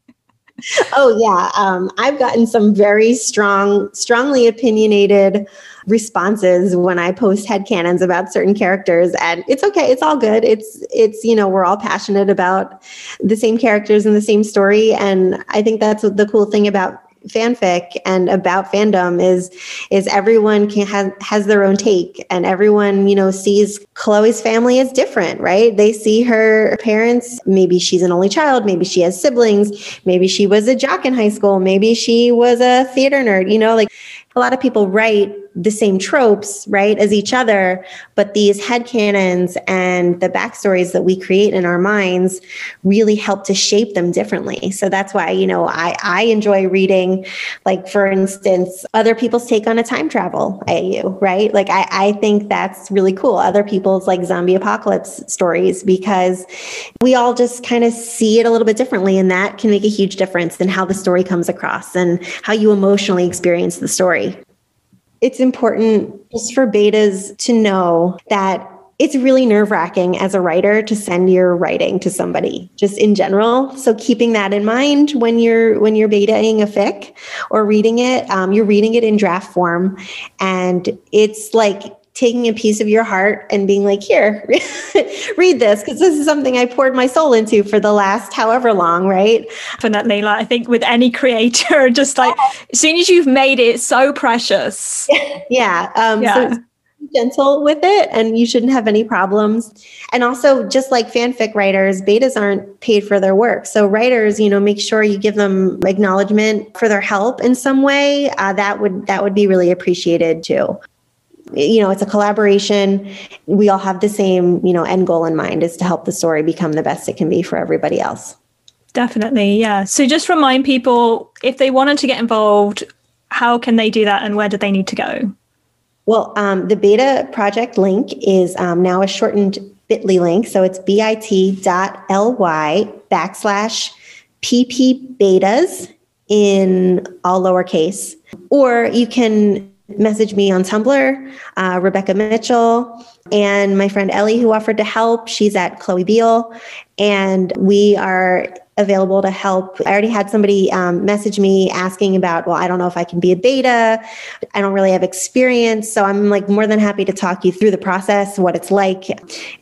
oh yeah um, i've gotten some very strong strongly opinionated responses when I post head headcanons about certain characters. And it's okay. It's all good. It's, it's, you know, we're all passionate about the same characters and the same story. And I think that's the cool thing about fanfic and about fandom is is everyone can has has their own take and everyone you know sees chloe's family as different right? They see her parents maybe she's an only child maybe she has siblings maybe she was a jock in high school maybe she was a theater nerd you know like a lot of people write the same tropes, right, as each other, but these headcanons and the backstories that we create in our minds really help to shape them differently. So that's why, you know, I, I enjoy reading, like, for instance, other people's take on a time travel AU, right? Like, I, I think that's really cool. Other people's, like, zombie apocalypse stories, because we all just kind of see it a little bit differently. And that can make a huge difference in how the story comes across and how you emotionally experience the story it's important just for betas to know that it's really nerve wracking as a writer to send your writing to somebody just in general. So keeping that in mind when you're when you're betaing a fic or reading it, um, you're reading it in draft form, and it's like taking a piece of your heart and being like, here, read this, because this is something I poured my soul into for the last however long, right? Definitely. Like I think with any creator, just like as soon as you've made it, so precious. yeah. Um, yeah. So gentle with it and you shouldn't have any problems. And also just like fanfic writers, betas aren't paid for their work. So writers, you know, make sure you give them acknowledgement for their help in some way. Uh, that would that would be really appreciated too you know it's a collaboration. We all have the same you know end goal in mind is to help the story become the best it can be for everybody else. Definitely yeah. So just remind people if they wanted to get involved how can they do that and where do they need to go? Well um, the beta project link is um, now a shortened bit.ly link. So it's bit.ly backslash pp betas in all lowercase. Or you can message me on Tumblr, uh, Rebecca Mitchell, and my friend Ellie, who offered to help. She's at Chloe Beale, and we are available to help. I already had somebody um, message me asking about, well, I don't know if I can be a beta. I don't really have experience. So I'm like more than happy to talk you through the process, what it's like,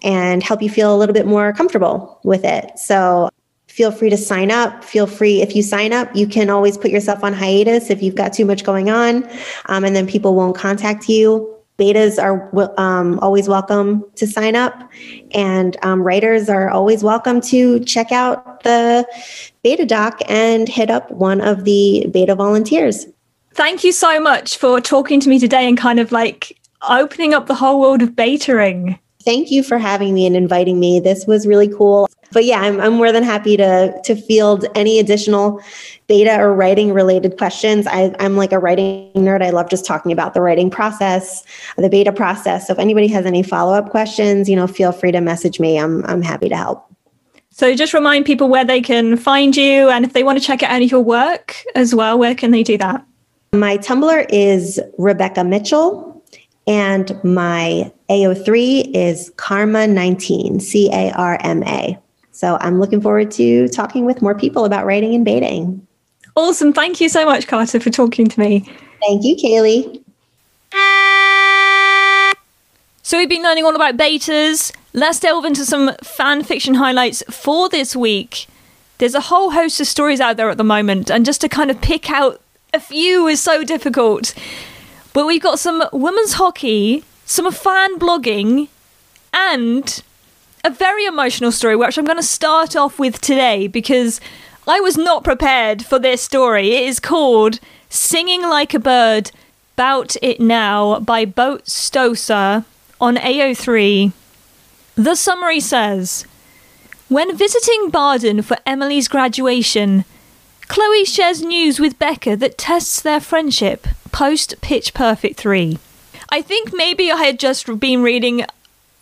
and help you feel a little bit more comfortable with it. So feel free to sign up. Feel free, if you sign up, you can always put yourself on hiatus if you've got too much going on, um, and then people won't contact you. Betas are um, always welcome to sign up, and um, writers are always welcome to check out the beta doc and hit up one of the beta volunteers. Thank you so much for talking to me today and kind of like opening up the whole world of betaing. Thank you for having me and inviting me. This was really cool but yeah, I'm, I'm more than happy to to field any additional beta or writing related questions. I, I'm like a writing nerd. I love just talking about the writing process, the beta process. So if anybody has any follow up questions, you know, feel free to message me. I'm I'm happy to help. So just remind people where they can find you, and if they want to check out any of your work as well, where can they do that? My Tumblr is Rebecca Mitchell. And my AO3 is Carma19, C A R M A. So I'm looking forward to talking with more people about writing and betaing. Awesome. Thank you so much, Carter, for talking to me. Thank you, Kaylee. So we've been learning all about betas. Let's delve into some fan fiction highlights for this week. There's a whole host of stories out there at the moment, and just to kind of pick out a few is so difficult. But we've got some women's hockey, some fan blogging, and a very emotional story, which I'm going to start off with today because I was not prepared for this story. It is called Singing Like a Bird Bout It Now by Boat Stosa on AO3. The summary says When visiting Barden for Emily's graduation, Chloe shares news with Beca that tests their friendship post Pitch Perfect 3. I think maybe I had just been reading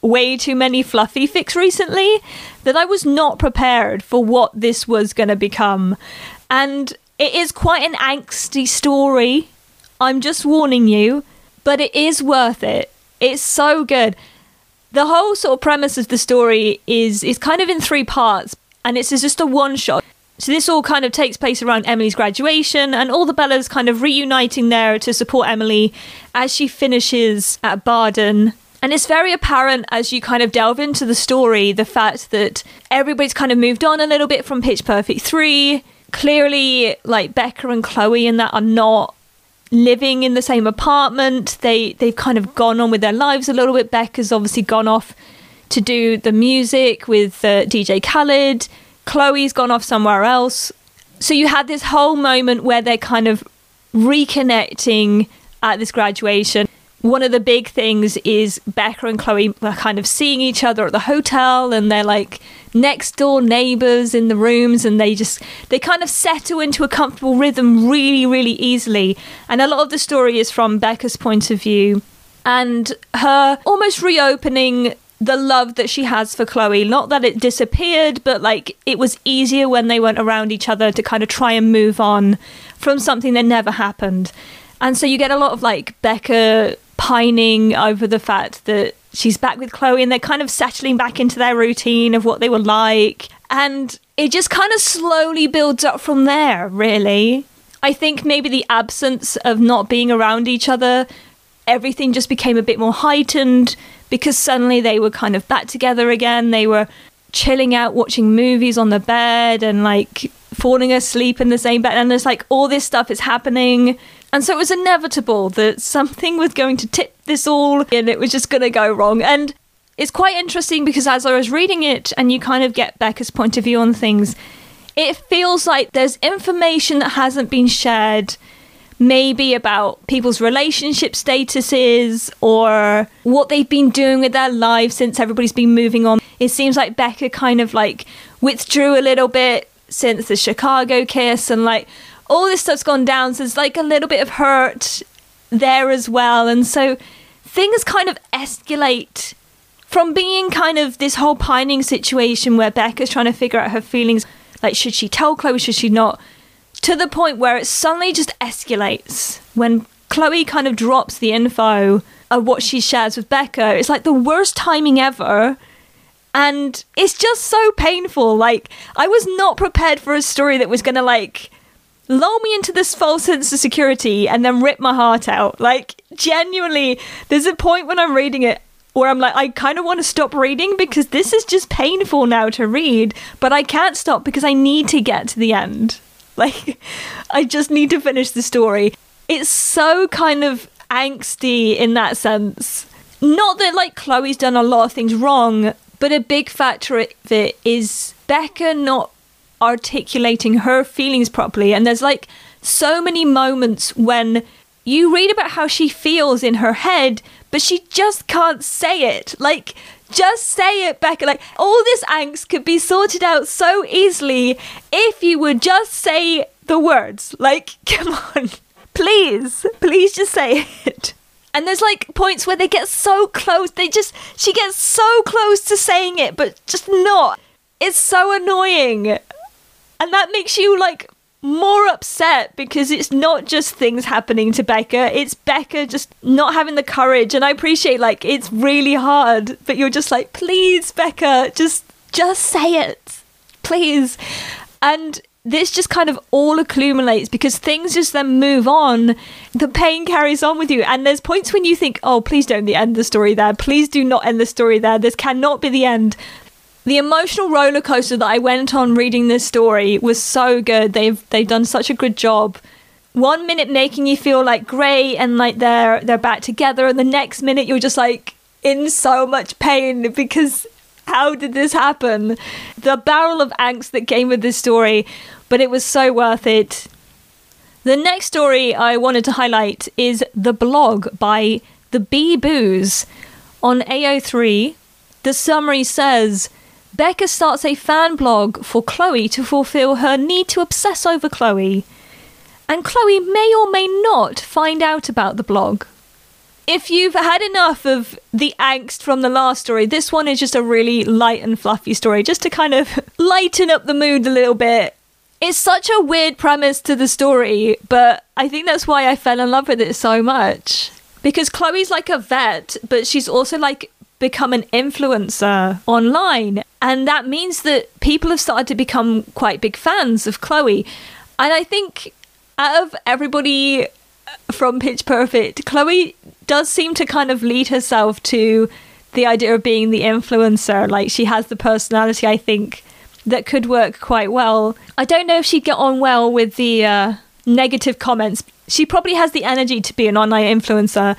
way too many fluffy fics recently that I was not prepared for what this was going to become. And it is quite an angsty story. I'm just warning you, but it is worth it. It's so good. The whole sort of premise of the story is is kind of in three parts, and it's just a one shot. So this all kind of takes place around Emily's graduation and all the Bellas kind of reuniting there to support Emily as she finishes at Barden and it's very apparent as you kind of delve into the story the fact that everybody's kind of moved on a little bit from Pitch Perfect 3. Clearly, like Beca and Chloe and that are not living in the same apartment. They they've kind of gone on with their lives a little bit. Beca's obviously gone off to do the music with uh, DJ Khaled. Chloe's gone off somewhere else. So you had this whole moment where they're kind of reconnecting at this graduation one of the big things is Beca and Chloe are kind of seeing each other at the hotel and they're like next door neighbors in the rooms and they just they kind of settle into a comfortable rhythm really really easily and a lot of the story is from Beca's point of view and her almost reopening the love that she has for Chloe. Not that it disappeared, but like it was easier when they went around each other to kind of try and move on from something that never happened. And so you get a lot of like Beca pining over the fact that she's back with Chloe and they're kind of settling back into their routine of what they were like. And it just kind of slowly builds up from there, really. I think maybe the absence of not being around each other, everything just became a bit more heightened because suddenly they were kind of back together again. They were chilling out, watching movies on the bed and like falling asleep in the same bed. And there's like all this stuff is happening. And so it was inevitable that something was going to tip this all and it was just going to go wrong. And it's quite interesting because as I was reading it and you kind of get Beca's point of view on things, it feels like there's information that hasn't been shared maybe about people's relationship statuses or what they've been doing with their lives since everybody's been moving on. It seems like Beca kind of like withdrew a little bit since the Chicago kiss and like all this stuff's gone down. So there's like a little bit of hurt there as well. And so things kind of escalate from being kind of this whole pining situation where Beca's trying to figure out her feelings. Like, should she tell Chloe? Should she not? to the point where it suddenly just escalates when Chloe kind of drops the info of what she shares with Beca. It's like the worst timing ever. And it's just so painful. Like, I was not prepared for a story that was going to, like, lull me into this false sense of security and then rip my heart out. Like, genuinely, there's a point when I'm reading it where I'm like, I kind of want to stop reading because this is just painful now to read, but I can't stop because I need to get to the end. Like, I just need to finish the story. It's so kind of angsty in that sense. Not that, like, Chloe's done a lot of things wrong, but a big factor of it is Beca not articulating her feelings properly. And there's like so many moments when you read about how she feels in her head, but she just can't say it. Like, just say it, Beca. Like, all this angst could be sorted out so easily if you would just say the words. Like, come on. Please, please just say it. And there's like points where they get so close. They just, she gets so close to saying it, but just not. It's so annoying. And that makes you like more upset because it's not just things happening to Beca, it's Beca just not having the courage. And I appreciate like it's really hard, but you're just like, please, Beca, just just say it. Please. And this just kind of all accumulates because things just then move on. The pain carries on with you. And there's points when you think, oh, please don't end the story there. Please do not end the story there. This cannot be the end the emotional roller coaster that I went on reading this story was so good. They've they've done such a good job. One minute making you feel like great and like they're they're back together, and the next minute you're just like in so much pain because how did this happen? The barrel of angst that came with this story, but it was so worth it. The next story I wanted to highlight is The Blog by The Bee Booze. On AO3, the summary says Beca starts a fan blog for Chloe to fulfill her need to obsess over Chloe. And Chloe may or may not find out about the blog. If you've had enough of the angst from the last story, this one is just a really light and fluffy story, just to kind of lighten up the mood a little bit. It's such a weird premise to the story, but I think that's why I fell in love with it so much. Because Chloe's like a vet, but she's also like become an influencer online. And that means that people have started to become quite big fans of Chloe. And I think out of everybody from Pitch Perfect, Chloe does seem to kind of lead herself to the idea of being the influencer. Like she has the personality, I think, that could work quite well. I don't know if she'd get on well with the uh, negative comments. She probably has the energy to be an online influencer.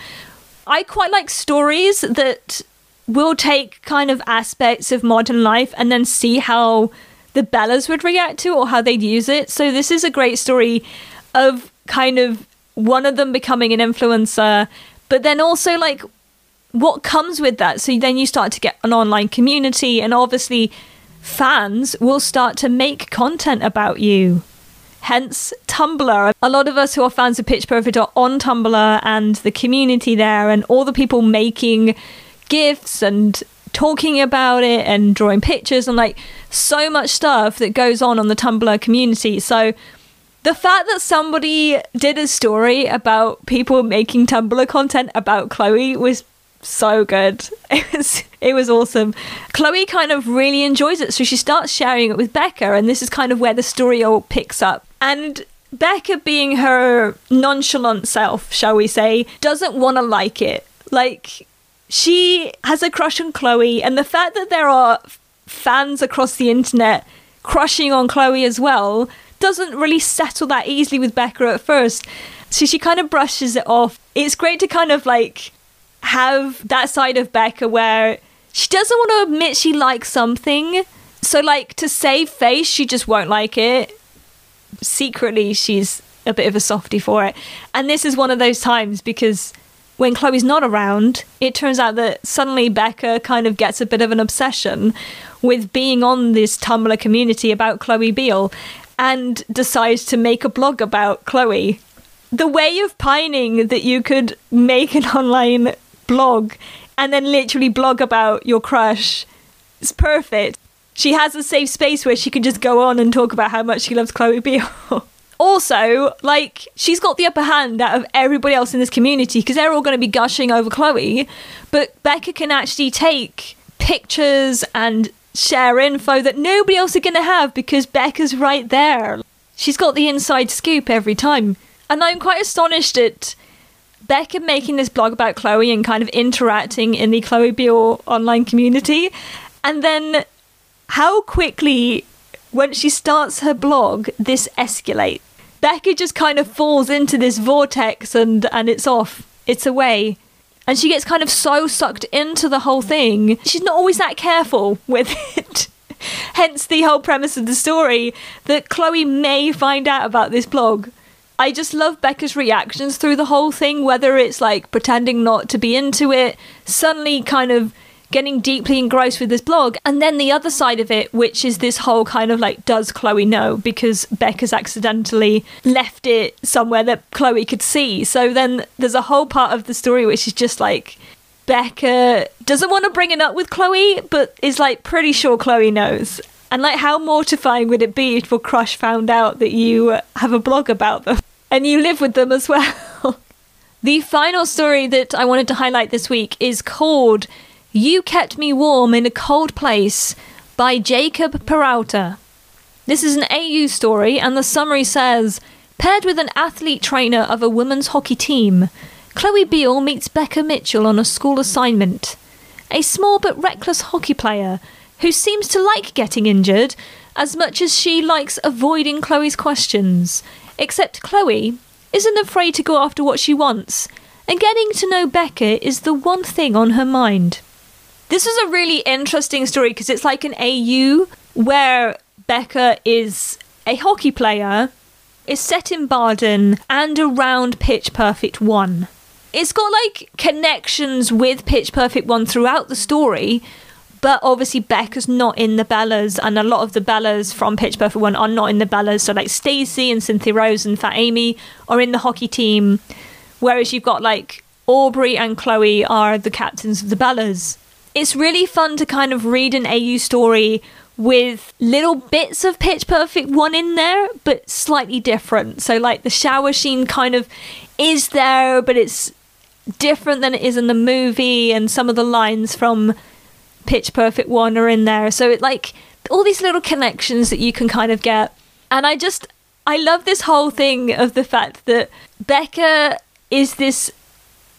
I quite like stories that we'll take kind of aspects of modern life and then see how the Bellas would react to or how they'd use it. So this is a great story of kind of one of them becoming an influencer, but then also like what comes with that. So then you start to get an online community, and obviously, fans will start to make content about you. Hence, Tumblr. A lot of us who are fans of Pitch Perfect are on Tumblr and the community there, and all the people making gifts and talking about it and drawing pictures and like so much stuff that goes on on the Tumblr community. So the fact that somebody did a story about people making Tumblr content about Chloe was so good. It was it was awesome. Chloe kind of really enjoys it, so she starts sharing it with Beca, and this is kind of where the story all picks up. And Beca, being her nonchalant self, shall we say, doesn't want to like it. Like she has a crush on Chloe, and the fact that there are fans across the internet crushing on Chloe as well doesn't really settle that easily with Beca at first. So she kind of brushes it off. It's great to kind of like have that side of Beca where she doesn't want to admit she likes something. So, like, to save face, she just won't like it. Secretly, she's a bit of a softie for it. And this is one of those times because when Chloe's not around, it turns out that suddenly Beca kind of gets a bit of an obsession with being on this Tumblr community about Chloe Beale and decides to make a blog about Chloe. The way of pining that you could make an online blog and then literally blog about your crush is perfect. She has a safe space where she can just go on and talk about how much she loves Chloe Beale. also, like, she's got the upper hand out of everybody else in this community because they're all going to be gushing over Chloe. But Beca can actually take pictures and share info that nobody else is going to have because Beca's right there. She's got the inside scoop every time. And I'm quite astonished at Beca making this blog about Chloe and kind of interacting in the Chloe Beale online community. And then how quickly, when she starts her blog, this escalates. Beca just kind of falls into this vortex and, and it's off. It's away. And she gets kind of so sucked into the whole thing. She's not always that careful with it. Hence the whole premise of the story that Chloe may find out about this blog I just love Beca's reactions through the whole thing, whether it's like pretending not to be into it, suddenly kind of getting deeply engrossed with this blog, and then the other side of it, which is this whole kind of like, does Chloe know? Because Beca's accidentally left it somewhere that Chloe could see. So then there's a whole part of the story which is just like, Beca uh, doesn't want to bring it up with Chloe, but is like pretty sure Chloe knows. And like, how mortifying would it be if your crush found out that you uh, have a blog about them and you live with them as well? the final story that I wanted to highlight this week is called You Kept Me Warm in a Cold Place by Jacob Peralta. This is an AU story, and the summary says Paired with an athlete trainer of a women's hockey team, Chloe Beale meets Beca Mitchell on a school assignment. A small but reckless hockey player who seems to like getting injured as much as she likes avoiding Chloe's questions. Except Chloe isn't afraid to go after what she wants, and getting to know Beca is the one thing on her mind. This is a really interesting story because it's like an AU where Beca is a hockey player, is set in Barden and around Pitch Perfect 1. It's got like connections with Pitch Perfect 1 throughout the story, but obviously Beca's not in the Bellas, and a lot of the Bellas from Pitch Perfect One are not in the Bellas. So like Stacey and Cynthia Rose and Fat Amy are in the hockey team, whereas you've got like Aubrey and Chloe are the captains of the Bellas. It's really fun to kind of read an AU story with little bits of Pitch Perfect 1 in there, but slightly different. So, like, the shower scene kind of is there, but it's different than it is in the movie, and some of the lines from Pitch Perfect one are in there. So it like all these little connections that you can kind of get. And I just I love this whole thing of the fact that Beca is this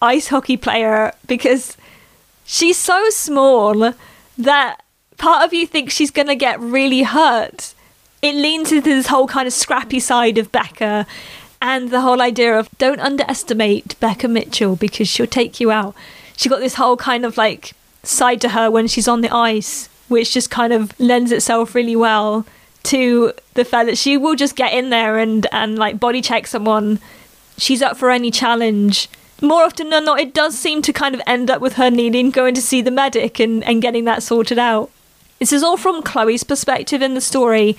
ice hockey player because she's so small that part of you thinks she's going to get really hurt. It leans into this whole kind of scrappy side of Beca and the whole idea of don't underestimate Beca Mitchell because she'll take you out. She got this whole kind of like side to her when she's on the ice, which just kind of lends itself really well to the fact that she will just get in there and and like body check someone. She's up for any challenge. More often than not, it does seem to kind of end up with her needing going to see the medic and, and getting that sorted out. This is all from Chloe's perspective in the story.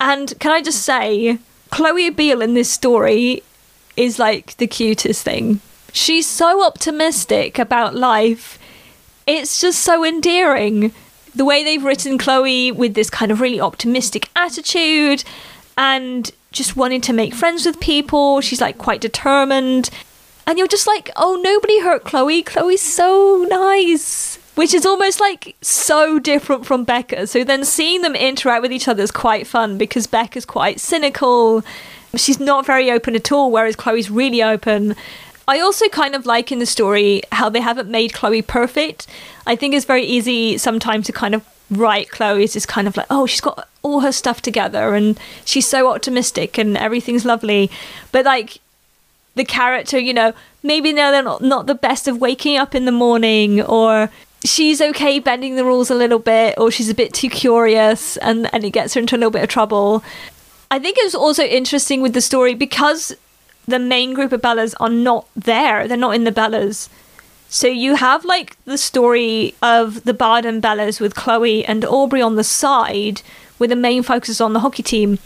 And can I just say, Chloe Beale in this story is like the cutest thing. She's so optimistic about life. It's just so endearing. The way they've written Chloe with this kind of really optimistic attitude and just wanting to make friends with people. She's like quite determined. And you're just like, oh, nobody hurt Chloe. Chloe's so nice. Which is almost like so different from Beca. So then seeing them interact with each other is quite fun because Beca's quite cynical. She's not very open at all, whereas Chloe's really open. I also kind of like in the story how they haven't made Chloe perfect. I think it's very easy sometimes to kind of write Chloe as just kind of like, oh, she's got all her stuff together and she's so optimistic and everything's lovely. But like the character, you know, maybe they're not, not the best of waking up in the morning or she's okay bending the rules a little bit or she's a bit too curious and, and it gets her into a little bit of trouble. I think it was also interesting with the story because the main group of Bellas are not there. They're not in the Bellas. So you have like the story of the Barden Bellas with Chloe and Aubrey on the side, with the main focus on the hockey team.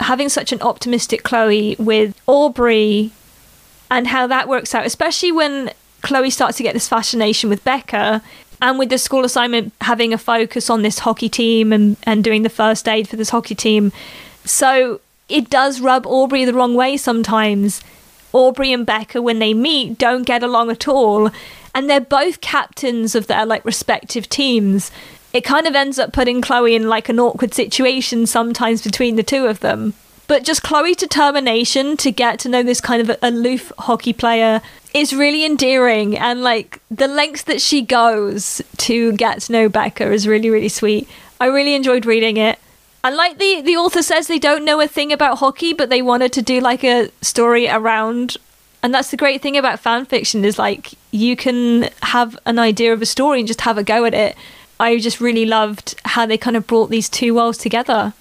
Having such an optimistic Chloe with Aubrey and how that works out, especially when Chloe starts to get this fascination with Beca and with the school assignment having a focus on this hockey team and, and doing the first aid for this hockey team. So it does rub Aubrey the wrong way sometimes. Aubrey and Beca, when they meet, don't get along at all. And they're both captains of their like respective teams. It kind of ends up putting Chloe in like an awkward situation sometimes between the two of them. But just Chloe's determination to get to know this kind of aloof hockey player is really endearing. And like the lengths that she goes to get to know Beca is really, really sweet. I really enjoyed reading it. And like the the author says, they don't know a thing about hockey, but they wanted to do like a story around. And that's the great thing about fan fiction is like you can have an idea of a story and just have a go at it. I just really loved how they kind of brought these two worlds together.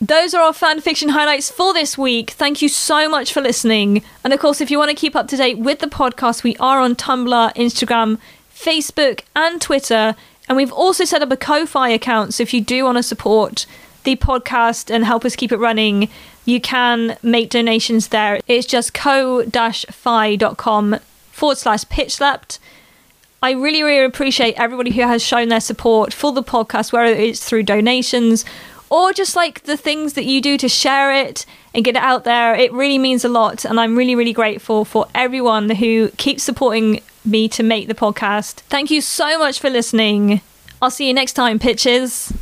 Those are our fan fiction highlights for this week. Thank you so much for listening. And of course, if you want to keep up to date with the podcast, we are on Tumblr, Instagram, Facebook, and Twitter. And we've also set up a Ko-Fi account. So if you do want to support the podcast and help us keep it running, you can make donations there. It's just ko-fi.com forward slash pitch. I really, really appreciate everybody who has shown their support for the podcast, whether it's through donations or just like the things that you do to share it and get it out there. It really means a lot. And I'm really, really grateful for everyone who keeps supporting me to make the podcast. Thank you so much for listening. I'll see you next time, pitches.